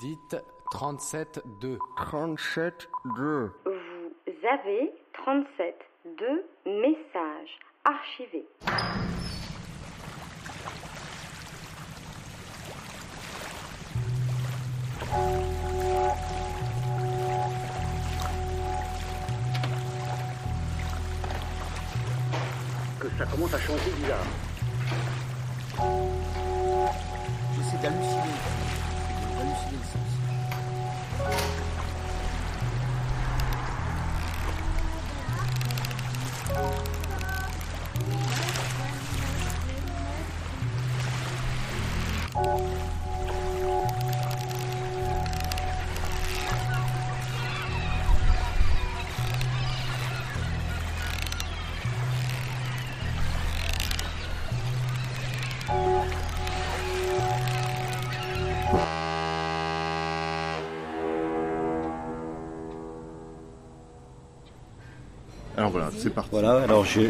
Dites 37-2. 37-2. Vous avez 37 deux messages archivés. Que ça commence à changer bizarre. J'essaie d'halluciner. D'halluciner Alors voilà, c'est parti. Voilà, alors je.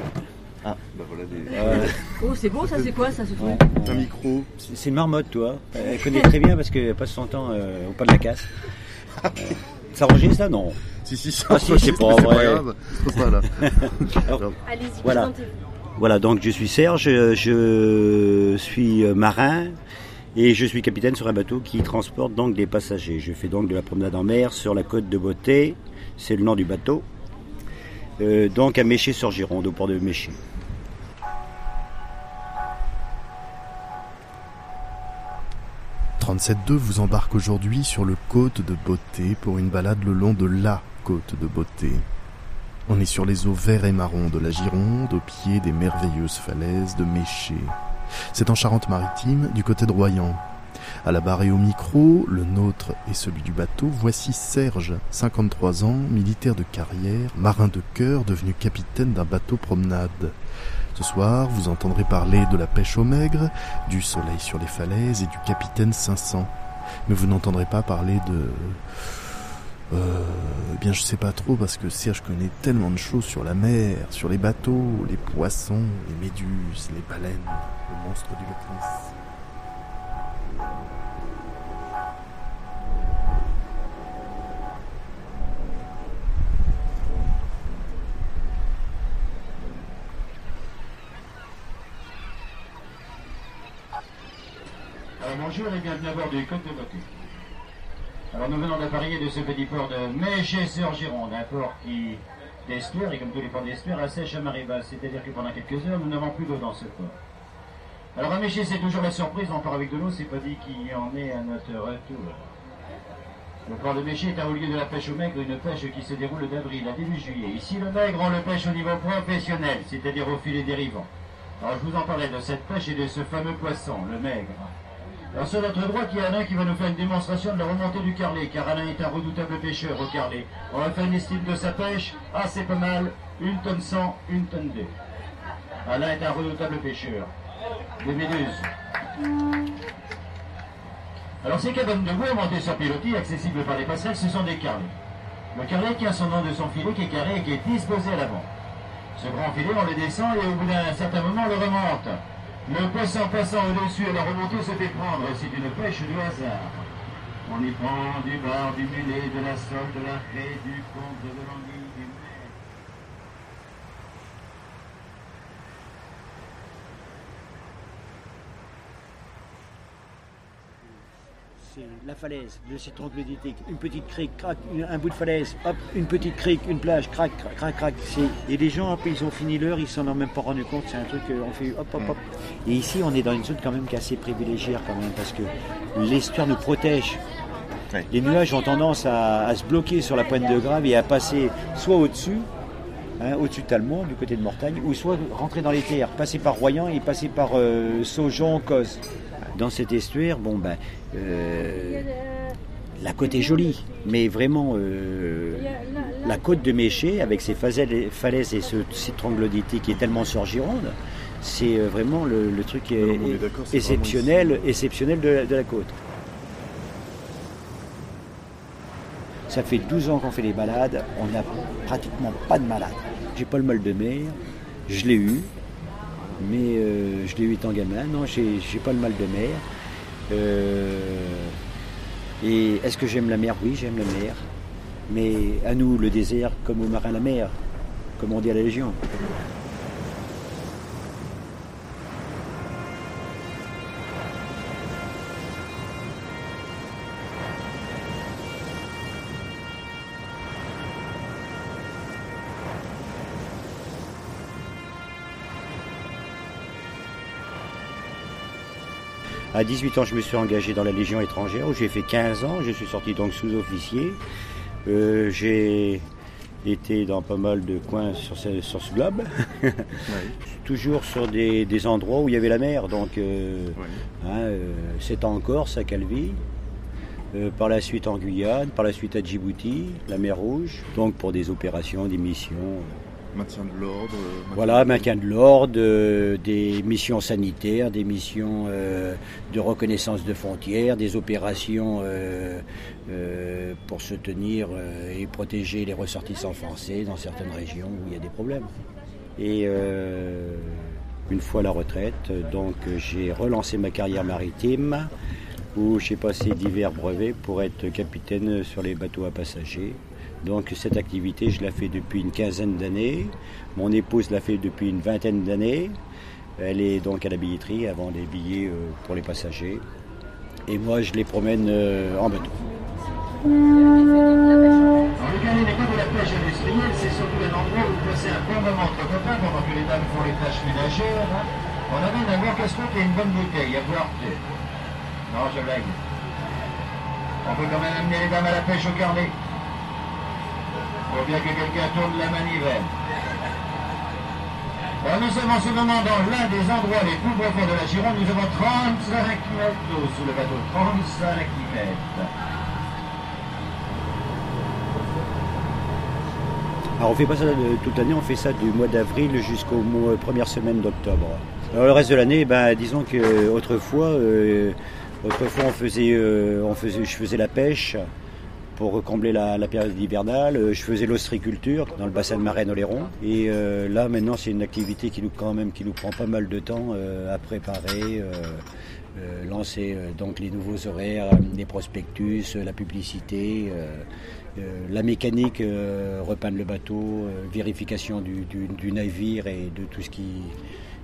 Bah voilà des... euh, Oh, c'est beau, ça, c'est quoi, ça, ce truc Un micro. c'est une marmotte, toi. Elle connaît très bien parce qu'elle passe son temps euh, au pas de la casse. Euh, ça enregistre ça Non. Si, si, ça Ah, si, c'est pas vrai. grave. C'est pas là. Alors, Allez-y, Voilà. Voilà, donc je suis Serge, je suis euh, marin et je suis capitaine sur un bateau qui transporte donc des passagers. Je fais donc de la promenade en mer sur la côte de Beauté, c'est le nom du bateau. Euh, donc à Méché-sur-Gironde, au port de Méché. vous embarque aujourd'hui sur le côte de Beauté pour une balade le long de la côte de Beauté. On est sur les eaux verts et marrons de la Gironde, au pied des merveilleuses falaises de Méché. C'est en Charente-Maritime, du côté de Royan. À la barre et au micro, le nôtre et celui du bateau, voici Serge, 53 ans, militaire de carrière, marin de cœur, devenu capitaine d'un bateau promenade. Ce soir, vous entendrez parler de la pêche au maigre, du soleil sur les falaises et du capitaine 500. Mais vous n'entendrez pas parler de... Euh, eh bien, je sais pas trop parce que Serge connaît tellement de choses sur la mer, sur les bateaux, les poissons, les méduses, les baleines, le monstre du Loch. Bonjour et bienvenue à bord du Côte de Beauté. Alors nous venons d'appareiller de ce petit port de Méché-sur-Gironde, un port qui d'estuaire, et comme tous les ports d'estuaire, assèche à marée basse, c'est-à-dire que pendant quelques heures, nous n'avons plus d'eau dans ce port. Alors à Méché, c'est toujours la surprise, on part avec de l'eau, c'est pas dit qu'il y en ait à notre retour. Le port de Méché est un haut lieu de la pêche au maigre, une pêche qui se déroule d'avril à début juillet. Ici, le maigre, on le pêche au niveau professionnel, c'est-à-dire au filet dérivant. Alors je vous en parlais de cette pêche et de ce fameux poisson, le maigre. Alors sur notre droite, il y a Alain qui va nous faire une démonstration de la remontée du carlet, car Alain est un redoutable pêcheur au carlet. On va faire une estime de sa pêche. Ah, c'est pas mal. Une tonne 100, une tonne 2. Alain est un redoutable pêcheur. Des méduses. Alors ces cabanes de bois montées sur pilotis, accessibles par les passerelles, ce sont des carlets. Le carlet tient son nom de son filet qui est carré et qui est disposé à l'avant. Ce grand filet, on le descend et au bout d'un certain moment, on le remonte. Le poisson passant au-dessus et la remontée se fait prendre. C'est une pêche du hasard. On y prend du bar, du mulet, de la sole, de la raie, du compte, de l'anguille, du la falaise, le citron gloditique, une petite crique, crac, un bout de falaise, hop, une petite crique, une plage, crac, crac, crac, Et les gens, ils ont fini l'heure, ils s'en ont même pas rendu compte, c'est un truc, euh, on fait hop, hop, hop. Et ici, on est dans une zone quand même qui est assez privilégiée quand même, parce que l'estuaire nous protège. Les nuages ont tendance à, à se bloquer sur la pointe de Grave et à passer soit au-dessus, hein, au-dessus de Talmont, du côté de Mortagne, ou soit rentrer dans les terres, passer par Royan et passer par euh, Saujon, Cos. Dans cet estuaire, bon ben, euh, la côte est jolie, mais vraiment euh, la côte de Méché, avec ses falaises et ce citron glodité qui est tellement sur Gironde, c'est euh, vraiment le, le truc Non, est c'est exceptionnel, exceptionnel de, la- de la côte. Ça fait 12 ans qu'on fait les balades, on n'a pratiquement pas de malade. J'ai pas le mal de mer, je l'ai eu, mais euh, je l'ai eu étant gamin. Non, j'ai j'ai pas le mal de mer. Euh, Et est-ce que j'aime la mer? Oui, j'aime la mer. Mais à nous, le désert, comme aux marins, la mer, comme on dit à la Légion. À 18 ans, je me suis engagé dans la Légion étrangère où j'ai fait 15 ans. Je suis sorti donc sous-officier. Euh, j'ai été dans pas mal de coins sur ce, sur ce globe. Toujours sur des, des endroits où il y avait la mer. Donc, euh, hein, euh, c'est en Corse, à Calvi. Euh, par la suite en Guyane, par la suite à Djibouti, la mer Rouge, donc pour des opérations, des missions. Maintien de l'ordre. euh, Voilà, maintien de l'ordre, euh, des missions sanitaires, des missions euh, de reconnaissance de frontières, des opérations euh, pour soutenir et protéger les ressortissants français dans certaines régions où il y a des problèmes. Et une fois la retraite, donc j'ai relancé ma carrière maritime où j'ai passé divers brevets pour être capitaine sur les bateaux à passagers. Donc cette activité, je la fais depuis une quinzaine d'années. Mon épouse l'a fait depuis une vingtaine d'années. Elle est donc à la billetterie avant les billets euh, pour les passagers. Et moi, je les promène euh, en bateau. Dans le cas des codes de la pêche industrielle, c'est surtout un endroit où vous passez un bon moment entre copains pendant que les dames font les tâches ménagères. hein. On amène un bon casse-croûte et une bonne bouteille, à boire deux. Non, je blague. On peut quand même amener les dames à la pêche au carnet. Faut bien que quelqu'un tourne la manivelle. Nous sommes en ce moment dans l'un des endroits les plus profonds de la Gironde. Nous avons 35 mètres d'eau sous le bateau. 35 mètres. Alors on fait pas ça toute l'année, on fait ça du mois d'avril jusqu'aux premières semaines d'octobre. Alors le reste de l'année, ben, disons que autrefois, euh, autrefois on faisait, euh, on faisait, je faisais la pêche pour combler la, période hivernale. Euh, Je faisais l'ostriculture dans le bassin de Marraine Oléron. Et euh, là maintenant c'est une activité qui nous quand même qui nous prend pas mal de temps euh, à préparer. lancer donc les nouveaux horaires, les prospectus, la publicité, la mécanique, repeindre le bateau, vérification du, du- du navire et de tout ce qui,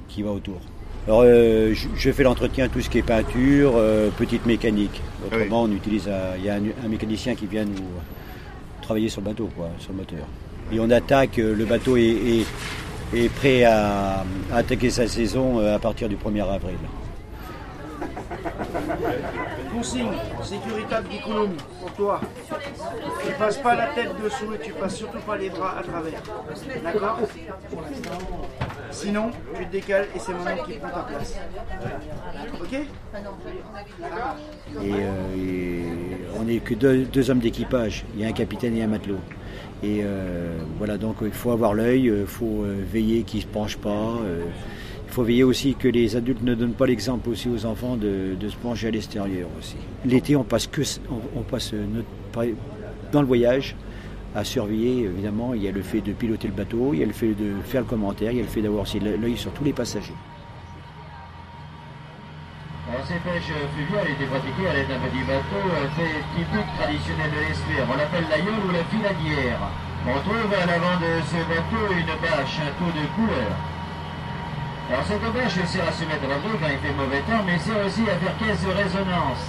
qui va autour. Alors euh, je, je fais l'entretien, tout ce qui est peinture, euh, petite mécanique. Autrement, on utilise un, il y a un, un mécanicien qui vient nous travailler sur le bateau, quoi, sur le moteur. Et on attaque, euh, le bateau est, est- est prêt à, à attaquer sa saison à partir du 1er avril. Consigne, sécuritable d'économie, pour toi. Tu passes pas la tête dessous et tu passes surtout pas les bras à travers. D'accord? Sinon, tu te décales et c'est maman qui prend ta place. Ok Et, euh, on n'est que deux, hommes d'équipage. Il y a un capitaine et un matelot. Et euh, voilà, donc il faut avoir l'œil, il faut euh, veiller qu'ils ne se penchent pas. il faut veiller aussi que les adultes ne donnent pas l'exemple aussi aux enfants de, se pencher à l'extérieur aussi. L'été, on passe que on, on passe dans le voyage à surveiller. Évidemment, il y a le fait de piloter le bateau, il y a le fait de faire le commentaire, il y a le fait d'avoir l'œil sur tous les passagers. Alors, ces pêches fluviales étaient pratiquées à l'aide d'un petit bateau euh, très typique traditionnel de l'estuaire. On l'appelle la yole ou la filadière. On trouve à l'avant de ce bateau une bâche, un taux de couleur. Alors cette bâche sert à se mettre à l'abri quand il fait mauvais temps, mais sert aussi à faire caisse de résonance.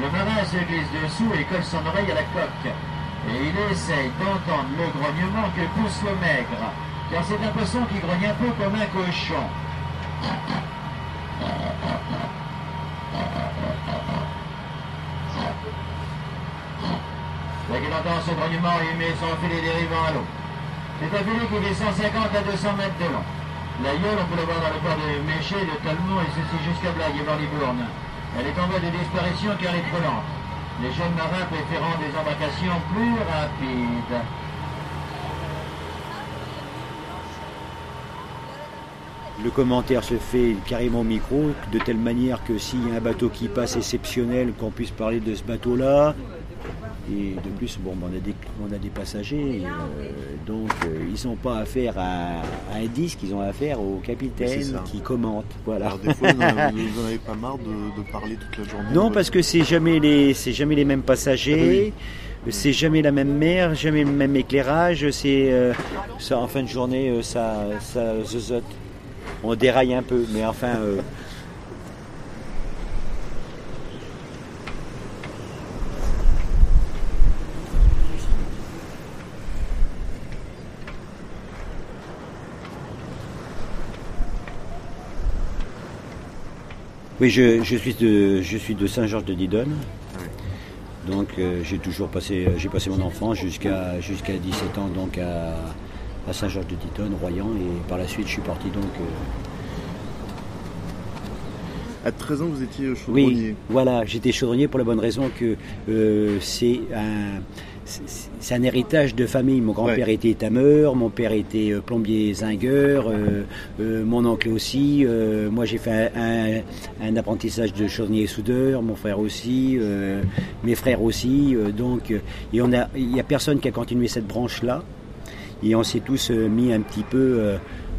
Le marin se glisse dessous et colle son oreille à la coque. Et il essaye d'entendre le grognement que pousse le maigre, car c'est un poisson qui grogne un peu comme un cochon. Dès qu'il entend ce grognement, il met son filet dérivant à l'eau. C'est un filet qui fait 150 à 200 mètres de long. La gueule, on peut le voir dans le port de Méché, de Talmont et ceci jusqu'à Blague et. Elle est en voie de disparition car elle est trop lente. Les jeunes marins préférant des embarcations plus rapides. Le commentaire se fait carrément au micro, de telle manière que s'il y a un bateau qui passe exceptionnel, qu'on puisse parler de ce bateau-là. Et de plus, bon, on a des, on a des passagers, euh, donc euh, ils n'ont pas affaire à, à un disque, ils ont affaire au capitaine qui commente. Voilà. Alors des fois, vous en avez, vous en avez pas marre de, de parler toute la journée Non, parce que c'est jamais les, c'est jamais les mêmes passagers, c'est jamais la même mer, jamais le même éclairage. C'est euh, ça en fin de journée, ça, ça zozote. On déraille un peu, mais enfin. Oui, je, je suis de, je suis de Saint-Georges-de-Didonne. Donc euh, j'ai toujours passé, j'ai passé mon enfance jusqu'à jusqu'à 17 ans donc à, à Saint-Georges-de-Didonne, Royan, et par la suite je suis parti donc. euh, À 13 ans, vous étiez chaudronnier. oui, voilà, j'étais chaudronnier pour la bonne raison que euh, c'est un c'est- un héritage de famille. Mon grand-père était étameur, mon père était euh, plombier zingueur, euh, euh, mon oncle aussi. euh, moi, j'ai fait un, un- un apprentissage de chaudronnier soudeur, mon frère aussi, mes frères aussi. donc, et on a, il y a personne qui a continué cette branche-là. Et on s'est tous mis un petit peu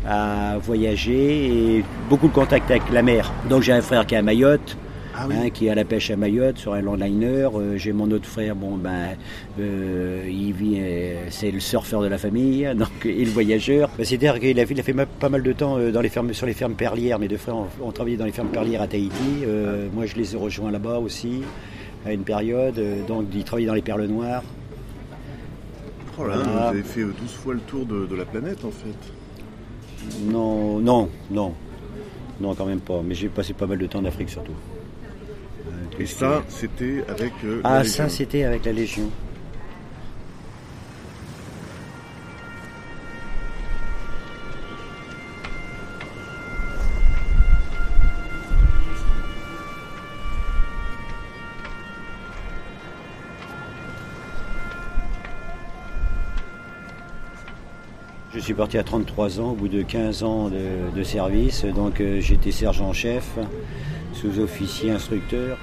à voyager et beaucoup de contact avec la mer. Donc j'ai un frère qui est à Mayotte, Ah oui. hein, qui est à la pêche à Mayotte sur un liner. Euh, j'ai mon autre frère, bon ben, euh, il vit, euh, c'est le surfeur de la famille, donc et le voyageur. Ben, C'est-à-dire qu'il a, il a fait ma- pas mal de temps euh, dans les fermes, sur les fermes perlières. Mes deux frères ont, ont travaillé dans les fermes perlières à Tahiti. Euh, moi, je les ai rejoints là-bas aussi à une période. Euh, donc, ils travaillaient dans les perles noires. Oh là, Voilà. vous avez fait euh, 12 fois le tour de, de la planète en fait. Non, non, non. Non, quand même pas. Mais j'ai passé pas mal de temps en Afrique surtout. Et ça, c'était avec. euh, la Ah, Légion. ça, c'était avec la Légion. Je suis parti à 33 ans, au bout de 15 ans de, de service. Donc euh, j'étais sergent-chef, sous-officier instructeur.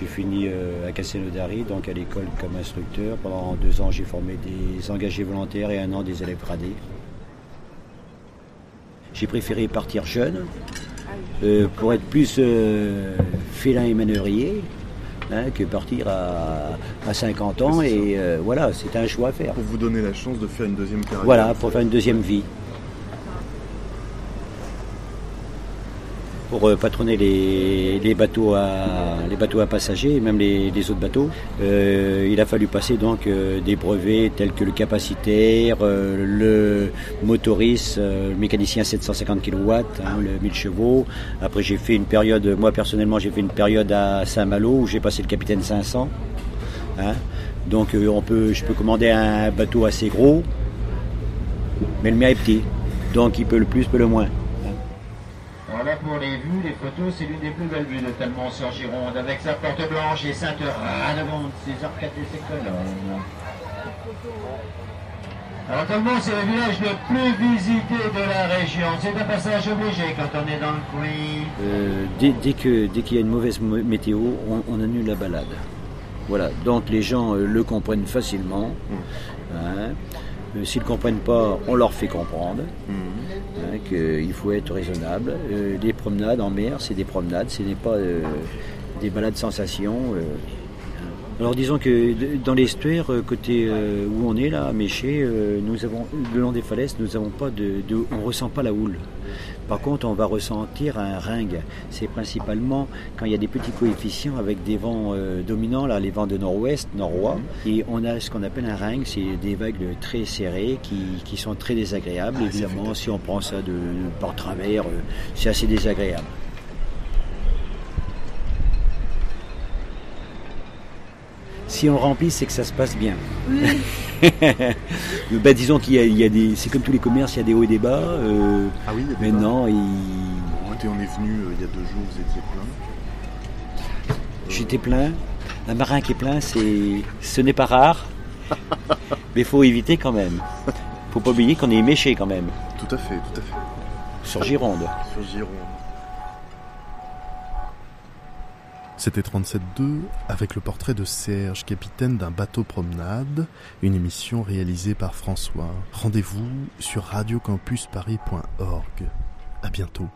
J'ai fini euh, à Castelnaudary, donc à l'école comme instructeur. Pendant deux ans, j'ai formé des engagés volontaires et un an des élèves gradés. J'ai préféré partir jeune euh, pour être plus euh, félin et manœuvrier hein, que partir à, à 50 ans. C'est. Et euh, voilà, c'était un choix à faire. Pour vous donner la chance de faire une deuxième carrière. Voilà, pour faire une deuxième vie. Pour euh, patronner les, les bateaux à les bateaux à passagers et même les, les autres bateaux, Euh, il a fallu passer donc euh, des brevets tels que le capacitaire, euh, le motoriste, euh, le mécanicien 750 kW, hein, le 1000 chevaux. Après j'ai fait une période, moi personnellement j'ai fait une période à Saint-Malo où j'ai passé le capitaine 500. hein. Donc euh, on peut, je peux commander un bateau assez gros, mais le mien est petit. Donc il peut le plus, peut le moins. Là, pour les vues, les photos, c'est l'une des plus belles vues de Talmont sur Gironde, avec sa porte blanche et sainte Radegonde, ses arcades et ses colonnes. Alors Talmont, c'est le village le plus visité de la région. C'est un passage obligé quand on est dans le coin. Euh, dès, dès que dès qu'il y a une mauvaise météo, on, on annule la balade. Voilà. Donc les gens euh, le comprennent facilement. hein. Euh, S'ils ne comprennent pas, on leur fait comprendre hein, qu'il faut être raisonnable. Euh, les promenades en mer, c'est des promenades, ce n'est pas euh, des balades sensations. euh. Alors disons que dans l'estuaire, euh, côté euh, où on est là, à Méché, euh, nous avons le long des falaises, nous avons pas de, de- on ressent pas la houle. Par contre, on va ressentir un ringue. C'est principalement quand il y a des petits coefficients avec des vents euh, dominants, là, les vents de nord-ouest, nord-ouest, et on a ce qu'on appelle un ringue, c'est des vagues très serrées qui, qui sont très désagréables. Évidemment, si on prend ça de, par travers, euh, c'est assez désagréable. Si on le remplit, c'est que ça se passe bien. Ben, disons qu'il y a, il y a des, c'est comme tous les commerces, il y a des hauts et des bas. euh, Ah oui, il y a des maintenant, il- on est venu euh, il y a deux jours, vous étiez plein. j'étais plein. Un marin qui est plein, c'est, ce n'est pas rare, mais il faut éviter quand même. Faut pas oublier qu'on est méché quand même Tout à fait, tout à fait. sur Gironde. Sur Gironde. C'était 37.2 avec le portrait de Serge, capitaine d'un bateau promenade, une émission réalisée par François. Rendez-vous sur radiocampusparis.org. À bientôt.